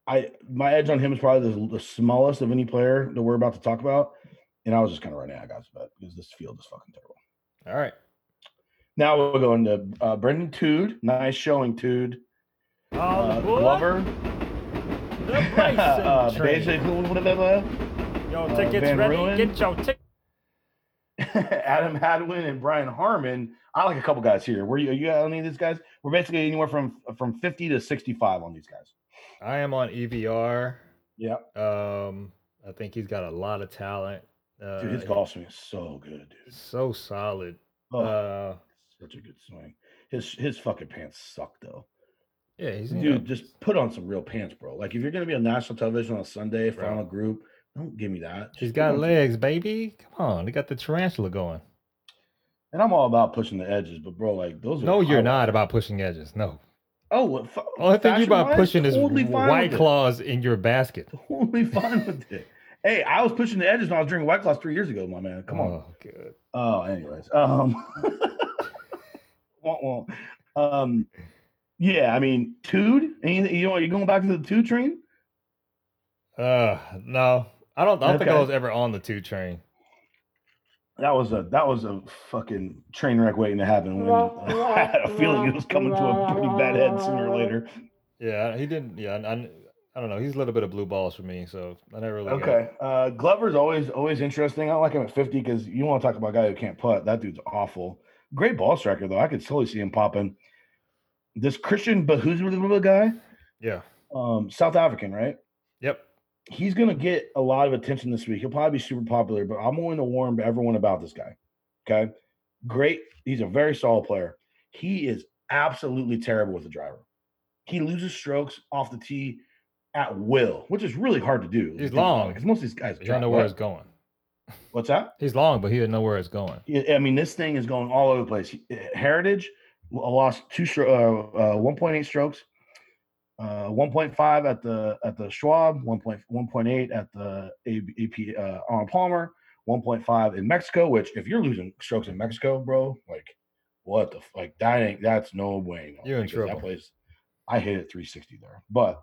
I my edge on him is probably the, the smallest of any player that we're about to talk about, and I was just kind of running out guys bet because this field is fucking terrible. All right. Now we're going to uh, Brendon Tood. Nice showing, Tood. Oh, Uh, boy. Glover. The Bryson *laughs* uh, train. basically, Yo, uh, tickets Van ready. Ruin. Get your ticket. *laughs* Adam Hadwin and Brian Harman. I like a couple guys here. Were you, you got any of these guys? We're basically anywhere from from 50 to 65 on these guys. I am on EVR. Yeah. Um, I think he's got a lot of talent. Uh, Dude, his golf swing is so good, dude. so solid. Oh, Uh, such a good swing. His his fucking pants suck though. yeah, Dude, know, just put on some real pants, bro. Like if you're gonna be on national television on Sunday, Bro. final group, don't give me that. he's Just got legs, baby. Come on, they got the tarantula going. And I'm all about pushing the edges, but bro, like those. Are No, you're not about pushing edges. No, Oh, what, fu- only thing you about pushing is totally white claws in your basket. Totally fine with it. Hey, I was pushing the edges when I was drinking White Claws three years ago, my man. Come on. Oh, good. Oh, anyways. Um, *laughs* wah, wah. um yeah, I mean, Tude, anything you know, you going back to the two train? Uh, no, I don't. I don't think I was ever on the two train. That was a that was a fucking train wreck waiting to happen. When *laughs* I had a feeling it was coming to a pretty bad head sooner or later. Yeah, he didn't. Yeah, I, I, don't know. He's a little bit of blue balls for me, so I never really. Okay, uh, Glover's always always interesting. I like him at fifty because you want to talk about a guy who can't putt. That dude's awful. Great ball striker though. I could totally see him popping. This Christiaan Bezuidenhout guy, Yeah. um, South African, right? Yep. he's going to get a lot of attention this week. He'll probably be super popular, but I'm going to warn everyone about this guy. Okay. Great. He's a very solid player. He is absolutely terrible with the driver. He loses strokes off the tee at will, which is really hard to do. He's long. because most of these guys don't know where it's going. What's that? He's long, but he didn't know where it's going. I mean, this thing is going all over the place. Heritage lost two, stro- uh, uh, 1.8 strokes, uh, 1.5 at the at the Schwab, 1.1.8 at the AP uh, Arnold Palmer, 1.5 in Mexico. Which, if you're losing strokes in Mexico, bro, like what the f- like that ain't that's no way. You're in trouble. That place, I hit it 360 there, but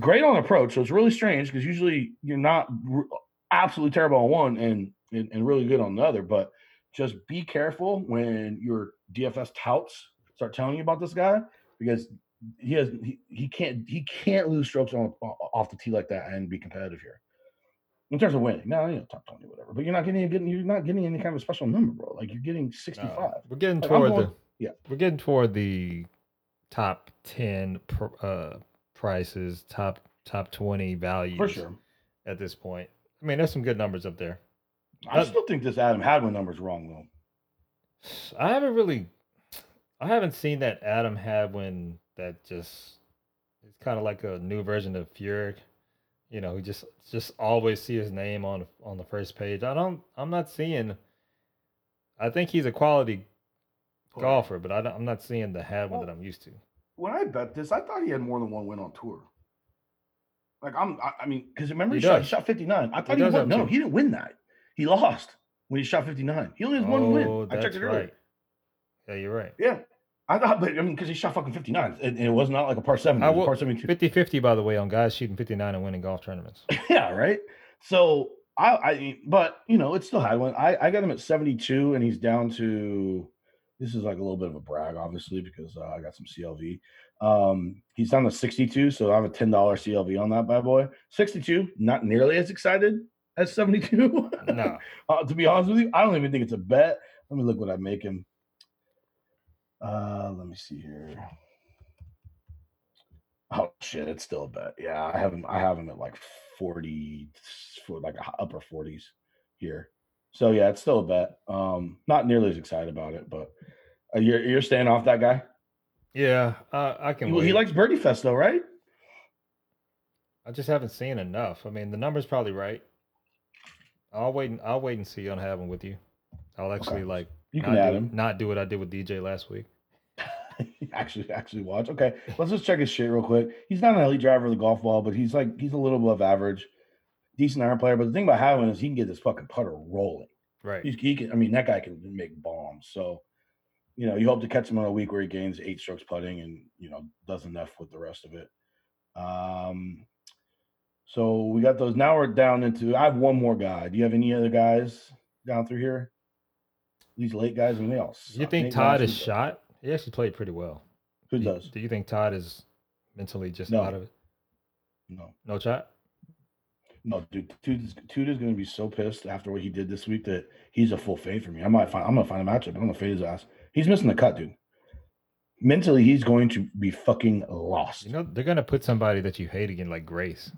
great on approach. So it's really strange because usually you're not r- absolutely terrible on one and, and and really good on the other. But just be careful when your DFS touts start telling you about this guy because he has he, he can't he can't lose strokes on off the tee like that and be competitive here. In terms of winning, no, you know, top twenty, whatever. But you're not getting getting you're not getting any kind of a special number, bro. Like you're getting sixty five. No, we're getting Like, toward going- the. yeah. We're getting toward the top ten pr- uh, prices, top top twenty values for sure. at this point. I mean, there's some good numbers up there. I still think this Adam Hadwin number is wrong though. I haven't really, I haven't seen that Adam Hadwin that just it's kind of like a new version of Furyk. You know, just just always see his name on on the first page. I don't, I'm not seeing. I think he's a quality golfer, but I, I'm not seeing the Hadwin that I'm used to. when I bet this, I thought he had more than one win on tour. Like I'm, I, I mean, because remember He he, shot, he shot 59. I thought he, does won. No, two. he didn't win that. He lost when he shot 59. He only has one oh, win. I checked it earlier. right. Yeah, you're right. Yeah, I thought, but I mean, because he shot fucking 59, and, it was not like a par seven. It I was a will- par 72. 50 50, by the way, on guys shooting 59 and winning golf tournaments. *laughs* yeah, right. So I, I, but you know, it's still high one. I, I got him at 72, and he's down to. This is like a little bit of a brag, obviously, because uh, I got some CLV. Um, he's down to 62, so I have a $10 CLV on that bad boy. 62, not nearly as excited as 72. *laughs* No, uh, to be honest with you, I don't even think it's a bet. Let me look what I make him. Uh, let me see here. Oh shit, it's still a bet. Yeah, I have him. I have him at like 40, for like upper 40s here. So yeah, it's still a bet. Um, not nearly as excited about it, but uh, you're you're staying off that guy. yeah, uh, I can. Well, he wait. likes Birdie Fest though, right? I just haven't seen enough. I mean, the number's probably right. I'll wait. And, I'll wait and see on Hadwin with you. I'll actually like You can add do, him. not do what I did with DJ last week. *laughs* actually, actually watch. Okay, let's just check his shit real quick. He's not an elite driver of the golf ball, but he's like he's a little above average, decent iron player. But the thing about Hadwin is he can get this fucking putter rolling. Right. He's, he can. I mean, that guy can make bombs. So you know, you hope to catch him on a week where he gains eight strokes putting and you know does enough with the rest of it. Um, so we got those. Now we're down into. I have one more guy. Do you have any other guys down through here? These late guys, I mean, they all. You think Nate Todd is shot? He actually played pretty well. Who do you, does? Do you think Todd is mentally just No. out of it? No, No shot. No, dude. Tuda's, Tuda's going to be so pissed after what he did this week that he's a full fade for me. I might find. I'm going to find a matchup. I'm going to fade his ass. He's missing the cut, dude. Mentally, he's going to be fucking lost. You know they're gonna put somebody that you hate again, like Grace.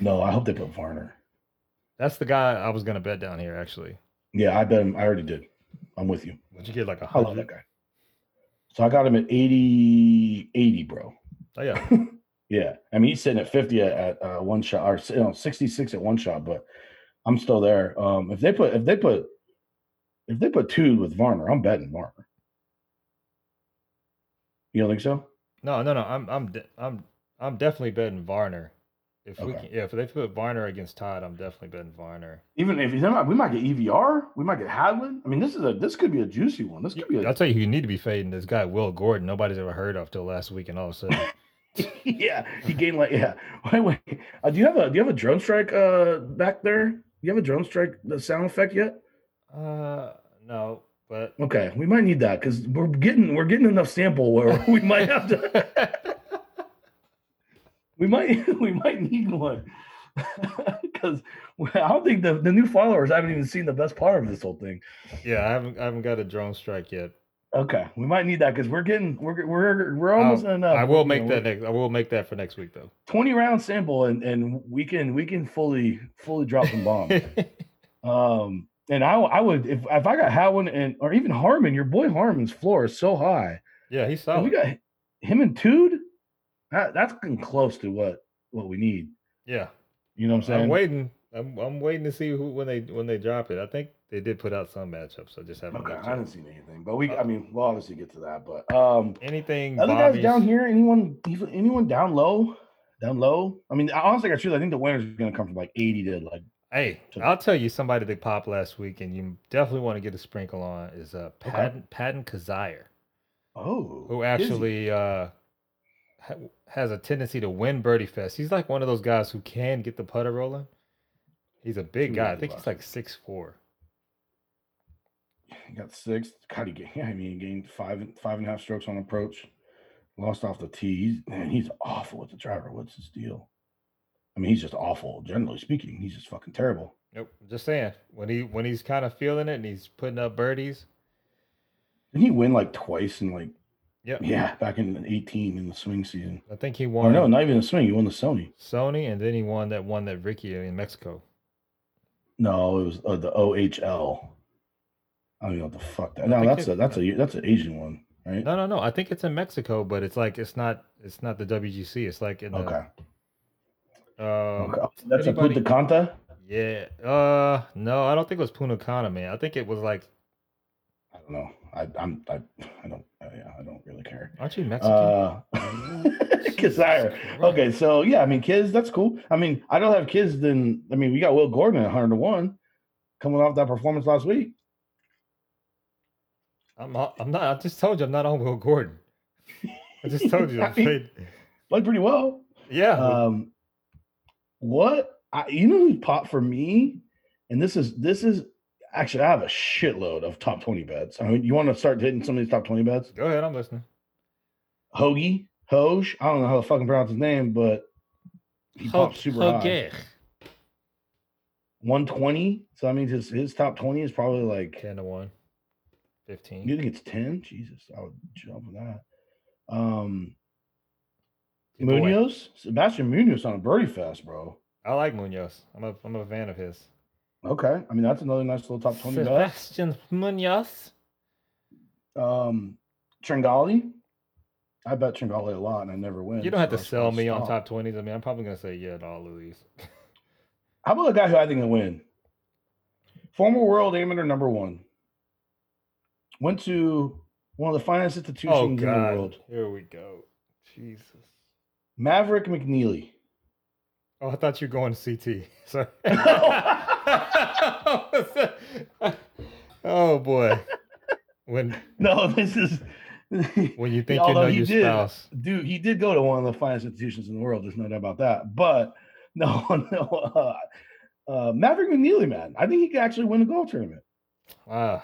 no, I hope they put Varner. That's the guy I was gonna bet down here. Actually, Yeah, I bet him. I already did. I'm with you. would you get like a I love that hundred? guy. So I got him at 80, 80, bro. Oh yeah, *laughs* Yeah. I mean, he's sitting at 50 at, at uh, one shot or you know, 66 at one shot, but I'm still there. Um, if they put, if they put, if they put two with Varner, I'm betting Varner. You don't think so? no, no, no. I'm, I'm, de- I'm, I'm definitely betting Varner. If we can, yeah, if they put Varner against Todd, I'm definitely betting Varner. Even if not, we might get EVR, we might get Hadwin. I mean, this is a this could be a juicy one. This could be a I'll tell you, who you need to be fading this guy, Will Gordon. Nobody's ever heard of till last week, and all of a sudden, *laughs* *laughs* yeah, he gained like yeah. *laughs* Wait, wait. Uh, do you have a do you have a drone strike uh back there? Do you have a drone strike the sound effect yet? uh, no, but Okay, we might need that because we're getting we're getting enough sample where *laughs* we might have to we might we might need one because I don't think the the new followers haven't even seen the best part of this whole thing. yeah, I haven't, I haven't got a drone strike yet. Okay, we might need that because we're getting we're we're we're almost enough. I will You make know, that next. I will make that for next week, though. 20 round sample and and we can we can fully fully drop some bombs. *laughs* um and I I would if if I got Howen and or even Harmon, your boy Harmon's floor is so high. yeah, he's And we got him and Tude. That, that's getting close to what what we need. yeah, You know what I'm saying? I'm waiting. I'm, I'm waiting to see who when they when they drop it. I think they did put out some matchups. I just haven't. Okay, I haven't see anything, but we I mean we'll obviously get to that. But um Anything. other guys Bobby's- down here, anyone even- anyone down low? Down low? I mean, honestly, I truth, I think the winner's gonna come from like 80 to like Hey, to- I'll tell you somebody that popped last week, and you definitely want to get a sprinkle on is uh Patton Patton Kizzire, oh who actually uh ha- has a tendency to win Birdie Fest. He's like one of those guys who can get the putter rolling. He's a big guy. I think he's like six four. He got six. God, he gained, *laughs* I mean, he gained five and five and a half strokes on approach. Lost off the tee. He's, man, he's awful with the driver. What's his deal? I mean, he's just awful. Generally speaking, he's just fucking terrible. Nope. Just saying. When he when he's kind of feeling it and he's putting up birdies. Didn't he win like twice in like Yep. yeah back in eighteen in the swing season? I think he Or won no, not even the swing. He won the Sony. Sony, and then he won that one that Rickie in Mexico. No, it was uh, the OHL. I don't know what the fuck that. No, that's it- a that's a that's an Asian one, right? No, no, no. I think it's in Mexico, but it's like it's not it's not the WGC. It's like in the Okay. um, okay. That's anybody- a Punta Cana. Yeah. Uh no, I don't think it was Punta Cana, man. I think it was like I don't know. I I'm I, I don't uh, yeah I don't really care. aren't you Mexican? Uh, *laughs* Kizzire. Okay, so yeah, I mean, kids, that's cool. I mean, I don't have kids. Then I mean, we got Will Gordon at 100 to one, coming off that performance last week. I'm not. I'm not I just told you I'm not on Will Gordon. I just told you. *laughs* I I'm mean- Played pretty well. Yeah. Um, what I, you know who's popped for me, and this is this is actually I have a shitload of top 20 bets. I mean, you want to start hitting some of these top 20 bets? Go ahead, I'm listening. Hoagie, Hoge, I don't know how to fucking pronounce his name, but he popped super high. Okay. 120. So that means his his top 20 is probably like 10 to 1. 15. You think it's 10? Jesus, I would jump with that. Um Your boy. Munoz, Sebastian Munoz on a birdie fest, bro. I like Munoz. I'm a I'm a fan of his. Okay. I mean, that's another nice little top 20 bet. Sebastian Munoz. Um Tringale. I bet Tringale a lot and I never win. You don't have to sell should me on top 20s. I mean, I'm probably going to say yeah to all of these. How about a guy who I think will win? Former world amateur number one. Went to one of the finest institutions oh, in the world. Here we go. Jesus. Maverick McNealy. Oh, I thought you were going to CT. *laughs* Sorry. *laughs* oh, boy. When no, this is *laughs* When you think you know he your did. spouse. dude. He did go to one of the finest institutions in the world. There's no doubt about that. But no, no. Uh, uh, Maverick McNealy, man, I think he could actually win a golf tournament. Ah,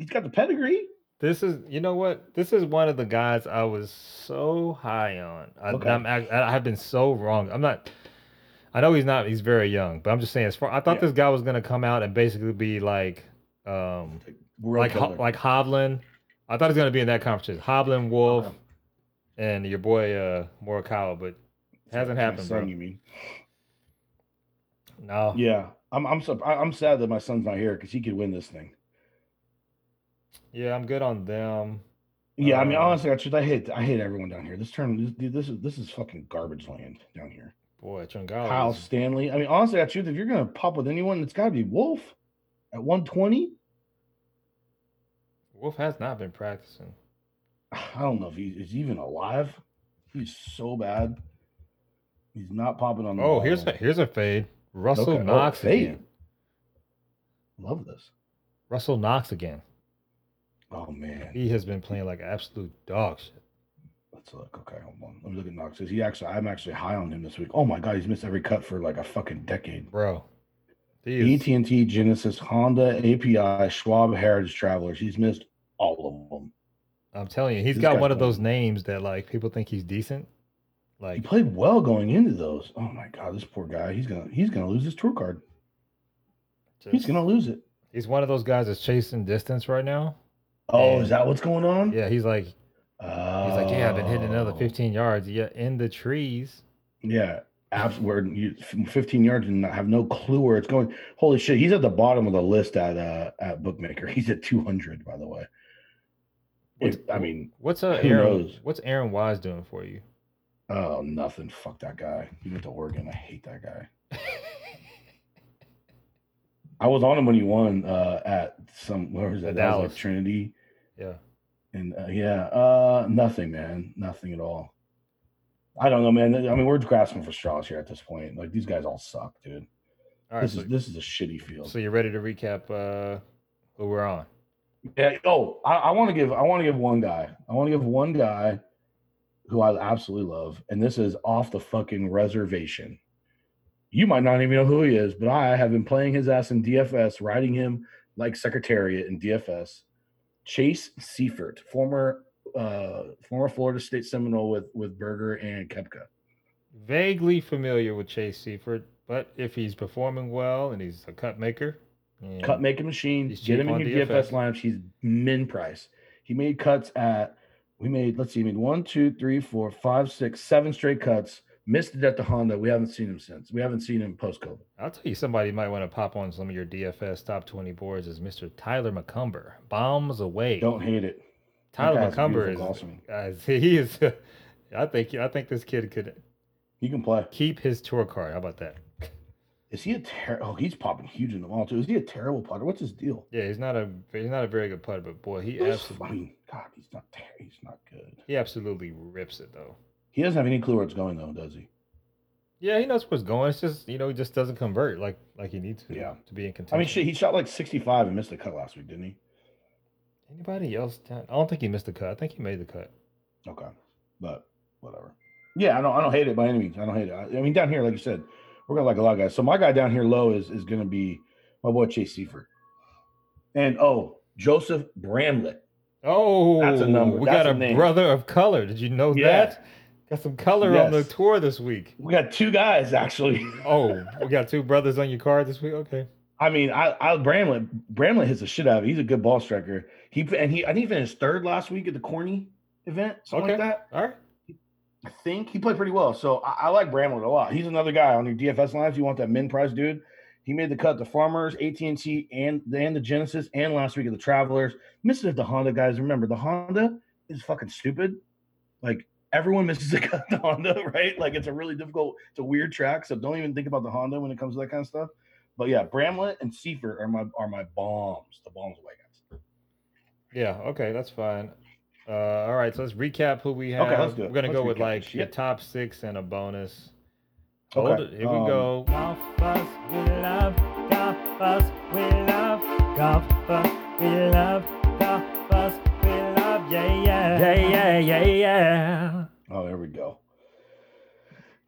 He's got the pedigree. this is you know what? This is one of the guys I was so high on. I, Okay. I'm, I, I have been so wrong. I'm not. I know he's not. He's very young, but I'm just saying. As far I thought Yeah. this guy was gonna come out and basically be like, um, World like Ho- like Hovland. I thought he was gonna be in that competition. Hovland, Wolff, and your boy uh Morikawa, but hasn't happened, son, bro. You mean? No. Yeah, I'm. I'm. I'm sad that my son's not here because he could win this thing. Yeah, I'm good on them. Yeah, I mean, Um, honestly, I, truth, I hate. I hate everyone down here. This term, this, this is this is fucking garbage land down here. Boy, Tringale. Kyle Stanley. I mean, honestly, I truth, if you're gonna pop with anyone, it's got to be Wolff at 120. Wolff has not been practicing. *sighs* I don't know if he is even alive. He's so bad. He's not popping on the. Oh, here's a here's a fade. Russell Okay. Oh, Knox fade. again. Love this. Russell Knox again. Oh man, He has been playing like absolute dog shit. let's look. Okay, hold on. Let me look at Knox. Is he actually? I'm actually high on him this week. Oh my god, he's missed every cut for like a fucking decade. Bro. Is, AT&T, Genesis, Honda, API, Schwab, Heritage Travelers. He's missed all of them. I'm telling you, he's This got one of those names that like people think he's decent. Like he played well going into those. Oh my god, this poor guy. He's gonna he's gonna lose his tour card. He's gonna lose it. he's one of those guys that's chasing distance right now. Oh, And- is that what's going on? Yeah, he's like he's like, Yeah, I've been hitting another Oh. 15 yards. Yeah, in the trees. Yeah, abs where you 15 yards and I have no clue where it's going. Holy shit, he's at the bottom of the list at uh at Bookmaker. He's at 200, by the way. What's- I mean, What's uh Aaron knows? what's Aaron Wise doing for you? oh nothing. Fuck that guy. He went to Oregon. I hate that guy. *laughs* I was on him when he won uh at some where was that? That was Dallas. like Trinity. Yeah. And uh, yeah, uh nothing, man. Nothing at all. I don't know, man. I mean, we're grasping for straws here at this point. Like these guys all suck, dude. All right. this So, is this is a shitty field. so you're ready to recap uh who we're on. Yeah. Oh, I, I want to give I want to give one guy. I want to give one guy who I absolutely love, and this is off the fucking reservation. You might not even know who he is, but I have been playing his ass in DFS, riding him like Secretariat in DFS. Chase Seifert, former uh former Florida State Seminole with with Berger and Koepka. Vaguely familiar with Chase Seifert, but if he's performing well and he's a cut maker, cut making machine. Get him in your DFS DFS. lineups. He's min price. He made cuts at we made let's see, he made one, two, three, four, five, six, seven straight cuts. Missed it at the Honda. We haven't seen him since. We haven't seen him post COVID. I'll tell you somebody might want to pop on some of your DFS top 20 boards is Mr. Tyler McCumber. Bombs away. Don't hate it. Tyler That guy's a McCumber is swing. *laughs* uh, he is I think I think this kid could He can play. keep his tour card. How about that? Is he a ter- oh he's popping huge in the ball too. Is he a terrible putter? What's his deal? Yeah, he's not a he's not a very good putter, but boy, he absolutely mean, God, he's not he's not good. he absolutely rips it though. He doesn't have any clue where it's going though, does he? Yeah, he knows where it's going. It's just you know he just doesn't convert like like he needs to. Yeah. to be in contention. I mean shit, he shot like 65 and missed a cut last week, didn't he? Anybody else? down- I don't think he missed the cut. I think he made the cut. Okay, but whatever. Yeah, I don't. I don't hate it by any means. I don't hate it. I, I mean, down here, like you said, we're gonna like a lot of guys. So my guy down here low is is gonna be my boy Chase Seifert, and oh Joseph Bramlett. Oh, That's a number. We That's got a a, brother of color. Did you know Yeah. that? Got some color on the tour this week. We got two guys actually. *laughs* Oh, we got two brothers on your card this week. Okay. I mean, I, I Bramlett Bramlett hits the shit out of it. He's a good ball striker. He and he I think he finished third last week at the Corny event, something Okay. like that. All right. I think he played pretty well. So I, I like Bramlett a lot. He's another guy on your DFS lines. You want that min price dude. He made the cut the Farmers, AT&T, and and the Genesis, and last week at the Travelers. Missed it at the Honda guys. Remember, the Honda is fucking stupid. Like everyone misses a *laughs* cut the Honda, right? Like it's a really difficult, it's a weird track. So don't even think about the Honda when it comes to that kind of stuff. But yeah, Bramlett and Seifert are my are my bombs. The bombs away guys. Yeah. Okay. That's fine. Uh, all right. So let's recap who we have. Okay, let's do it. We're gonna Let's go with like this your top six and a bonus. Okay, Hold it. Here we um, go. Golf us, we love. Golf us, we love. Golf us, we love. Golf us, we love. yeah, yeah. Oh, there we go.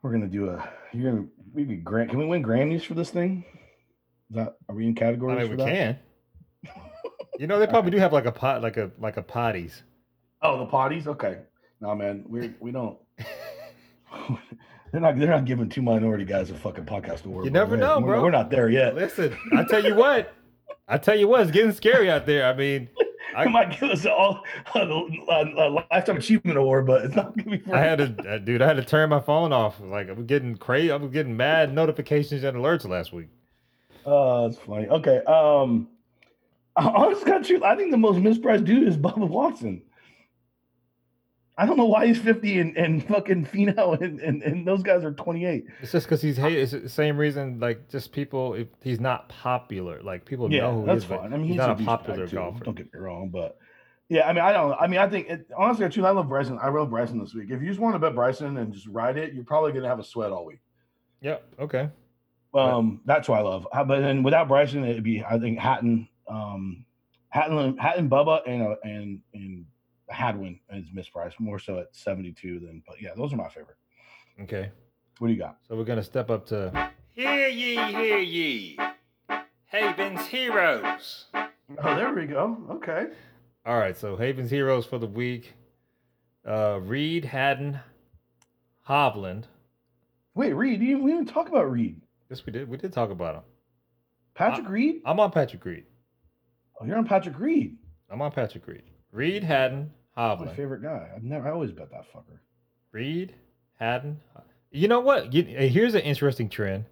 We're gonna do a. You're gonna maybe grant. Can we win Grammys for this thing? Is that are we in categories? I mean, we that? can. *laughs* You know, they probably do have like a pot, like a like a potties. Oh, the potties. Okay. No, man, we we don't. *laughs* they're not. They're not giving two minority guys a fucking podcast award. You never know, we're, bro. We're not there yet. Listen, I tell you what, I tell you what, it's getting scary out there. I mean, I- They might give us all a, a, a lifetime achievement award, but it's not gonna be. For I had to, uh, dude, I had to turn my phone off. Like I'm getting crazy. I was getting mad notifications and alerts last week. Oh, that's funny. Okay. Um, honest got you. I think the most mispriced dude is Bubba Watson. I don't know why he's 50 and, and fucking Finau and, and, and those guys are 28. It's just because he's hate. It's the same reason. Like just people. If he's not popular, like people know who he that's is, but fine. I mean, he's, he's, not a popular golfer. Don't get me wrong, but yeah, I mean, I don't. I mean, I think it, honestly, I love Bryson. I love Bryson this week. If you just want to bet Bryson and just ride it, you're probably gonna have a sweat all week. Yep. Okay. Um, that's what I love. But then without Bryson, it'd be I think Hatton, um, Hatton, Hatton, Bubba, and uh, and and Hadwin is mispriced more so at seventy two than. But yeah, those are my favorite. Okay. What do you got? So we're gonna step up to Hear ye, hear ye. Haven's heroes. Oh, there we go. Okay. all right. So Haven's heroes for the week: uh, Reed, Hatton, Hovland. Wait, Reed. You, we didn't talk about Reed. Yes, we did. We did talk about him. Patrick Reed. I'm on Patrick Reed. Oh, you're on Patrick Reed. I'm on Patrick Reed. Reed, Hatton, That's my favorite guy. I've never. I always bet that fucker. Reed, Hatton. You know what? You- uh, Here's an interesting trend.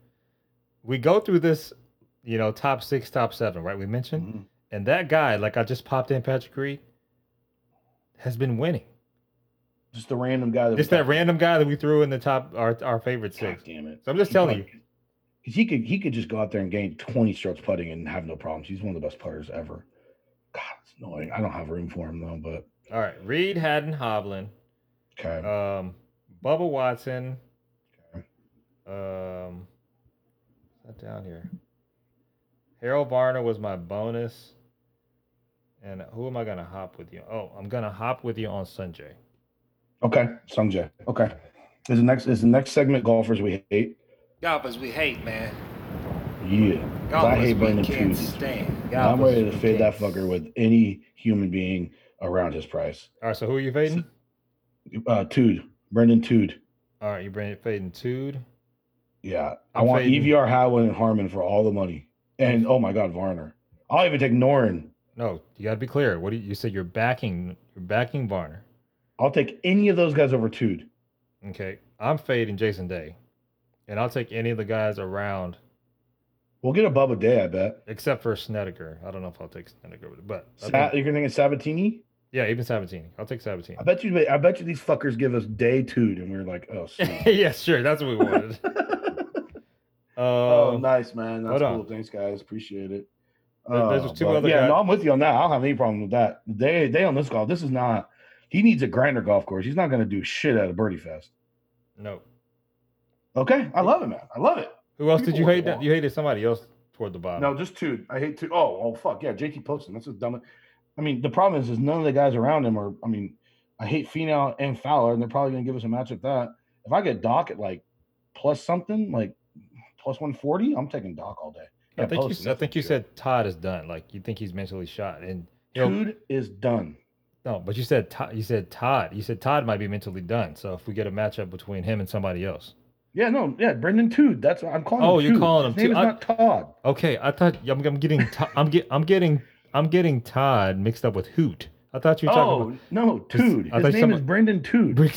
We go through this, you know, top six, top seven, right? We mentioned, Mhm. and that guy, like I just popped in, Patrick Reed, has been winning. Just the random guy. That Just that random guy that we threw in the top, our our favorite God six. damn it. So I'm just telling you. Because he could he could just go out there and gain 20 strokes putting and have no problems. He's one of the best putters ever. God, it's annoying. I don't have room for him though, but All right, Reed, Hatton, Hovland, okay. um, Bubba Watson. Okay. Um, that down here. Harold Varner was my bonus. And who am I gonna hop with you? Oh, I'm gonna hop with you on Sungjae. okay. Sungjae. Okay. Is the next is the next segment golfers we hate? Golfers we hate, man. Yeah. 'Cause I hate we Brandon can't Toots. stand. I'm ready to fade that fucker with any human being around his price. All right, so who are you fading? Uh Tude. Brendon Tude. All right, you bring fading Tude. Yeah. I I'm want fading- EVR Howland and Harmon for all the money. And oh my god, Varner. I'll even take Norin. No, you gotta be clear. What do you, you said? You're backing. You're backing Varner. I'll take any of those guys over Tude. Okay, I'm fading Jason Day, and I'll take any of the guys around We'll get a Bubba Day, I bet. except for Snedeker. I don't know if I'll take Snedeker, but I Sa- think- you're thinking Sabbatini? yeah, even Sabbatini. I'll take Sabbatini. I bet you. I bet you these fuckers give us day two, and we're like, oh, *laughs* yeah, sure. That's what we wanted. *laughs* oh, Um, nice, man. That's hold on. cool. Thanks, guys. Appreciate it. There- there's Uh, two but other yeah, guys- no, I'm with you on that. I don't have any problem with that. They they on this golf. This is not. He needs a grinder golf course. He's not going to do shit at a birdie fest. no. Okay, I love it, man. I love it. Who else did you hate? want- You hated somebody else toward the bottom. No, just two. I hate two. Oh, oh, fuck yeah, JT Poston. That's a dumb. I mean, the problem is, is none of the guys around him are. I mean, I hate Finau and Fowler, and they're probably going to give us a match at that. If I get Doc at like plus something, like plus one forty, I'm taking Doc all day. I Yeah, think you. I think you said Todd is done. Like you think he's mentally shot, and you know, Dude is done. no, but you said Todd. You said Todd. You said Todd might be mentally done. So if we get a matchup between him and somebody else, Yeah, no, yeah, Brendon Tood. That's what I'm calling. Him. Oh, him you're Tood. calling him His name Tood. is not Todd. okay. I thought I'm, I'm getting. To- I'm get. I'm getting. I'm getting Todd mixed up with Hoot. I thought you were talking. Oh talking no, Tood. I His name is Brendon Tood. *laughs*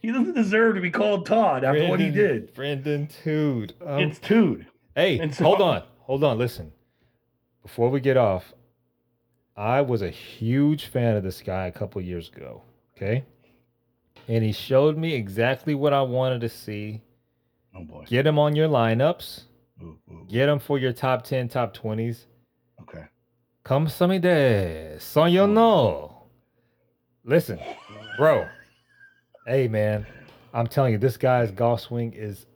he doesn't deserve to be called Todd after what he did. Brendon Tood. Um, It's Tood. Hey, so- hold on, hold on. Listen, before we get off, I was a huge fan of this guy a couple years ago. Okay, and he showed me exactly what I wanted to see. Oh boy. Get him on your lineups. Ooh, ooh, Get him for your top ten, top twenties. Okay. Kamsamide, Sonyono. Listen, bro. Hey man, I'm telling you, this guy's golf swing is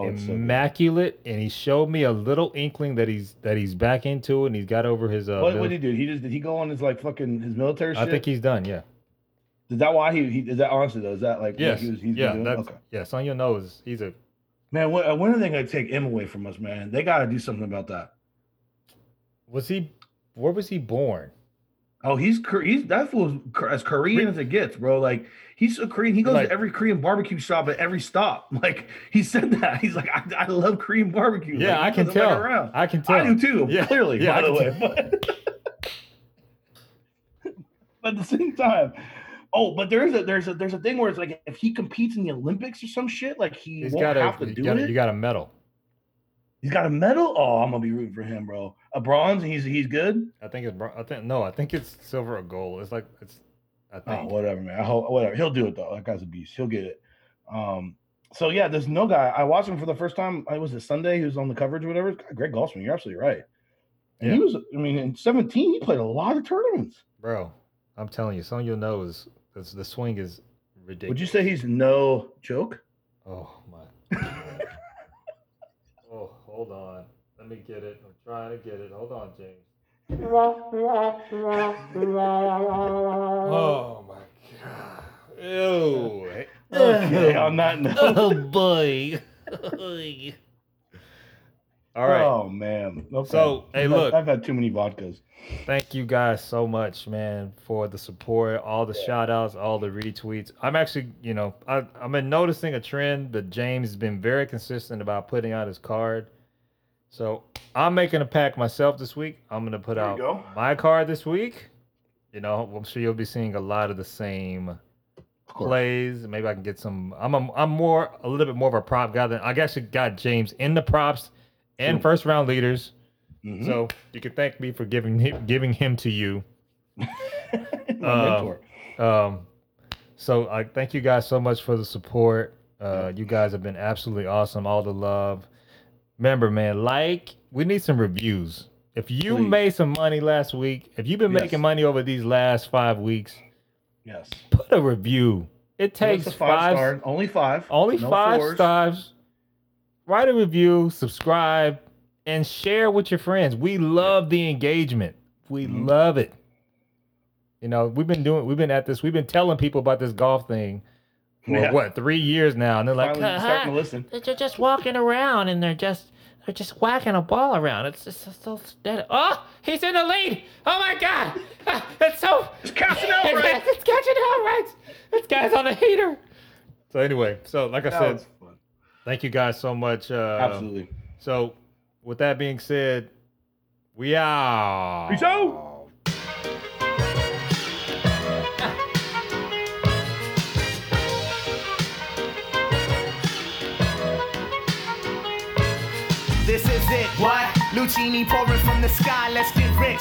Oh, it's so immaculate, and he showed me a little inkling that he's that he's back into it, and he's got over his. Uh, What, what did he do? He just did he go on his like fucking his military I shit? think he's done. Yeah. Is that why he, he is that honestly though? Is that like Yes. he was, he's yeah. doing? That's okay. yeah. Son, you knows he's a. Man, when, uh, when are they gonna take him away from us, man? They gotta do something about that. Was he? Where was he born? Oh, he's he's that fool's as Korean as it gets, bro. Like he's a Korean. He goes Like- to every Korean barbecue shop at every stop. *laughs* Like he said that. He's like, I, I love Korean barbecue. Yeah, Like, I can tell. around. I can tell. I do too. Yeah, Clearly, yeah, by I the way. can *laughs* But, but at the same time, oh, but there's a there's a there's a thing where it's like if he competes in the Olympics or some shit, like he He's won't got have a. to You do got, it. you got a medal. he's got a medal. Oh, I'm gonna be rooting for him, bro. A bronze. He's he's good. I think it's. I think no. I think it's silver or gold. It's like it's. I Oh, whatever, man. I hope whatever. He'll do it though. That guy's a beast. He'll get it. Um. So yeah, there's no guy. I watched him for the first time. I was it Sunday. He was on the coverage, or whatever. Greg Goldsman. You're absolutely right. And he was. I mean, in 17, he played a lot of tournaments. Bro, I'm telling you, some of you'll know is is the swing is ridiculous. Would you say he's no joke? Oh my. *laughs* oh, hold on. Let me get it. I'm trying to get it. Hold on, James. *laughs* Oh my god. Ew. *laughs* Okay, on that oh, note. Oh boy. All right. Oh man. Okay. So, hey, I've- look. I've had too many vodkas. Thank you guys so much, man, for the support, all the shout outs, all the retweets. I'm actually, you know, I, I've been noticing a trend that James has been very consistent about putting out his card. So I'm making a pack myself this week. I'm going to put There out go. my card this week. You know, I'm sure you'll be seeing a lot of the same plays. Maybe I can get some. I'm a, I'm more a little bit more of a prop guy than I actually got James in the props and first round leaders. Mhm. So you can thank me for giving him, giving him to you. *laughs* Uh. Um, so I thank you guys so much for the support. Uh, you guys have been absolutely awesome. All the love. Remember, man, like we need some reviews. If you Please. made some money last week, if you've been Yes. making money over these last five weeks, Yes. put a review. It takes a five, star. Only five. only No five fours. stars. Write a review, subscribe, and share with your friends. We love the engagement. We Mhm. love it. You know, we've been doing, we've been at this, we've been telling people about this golf thing for Yeah. what three years now, and they're like, Finally "Uh, starting to *laughs* listen. they're just walking around and they're just they're just whacking a ball around. It's just so steady. Oh, he's in the lead. Oh my god, *laughs* it's so It's catching out *laughs* right. it's catching out right. This guy's on a heater. So anyway, so like I That said. Thank you guys so much. Uh, Absolutely. So with that being said, we are. Peace out. This is it. What? Lucini pouring from the sky. Let's get rich.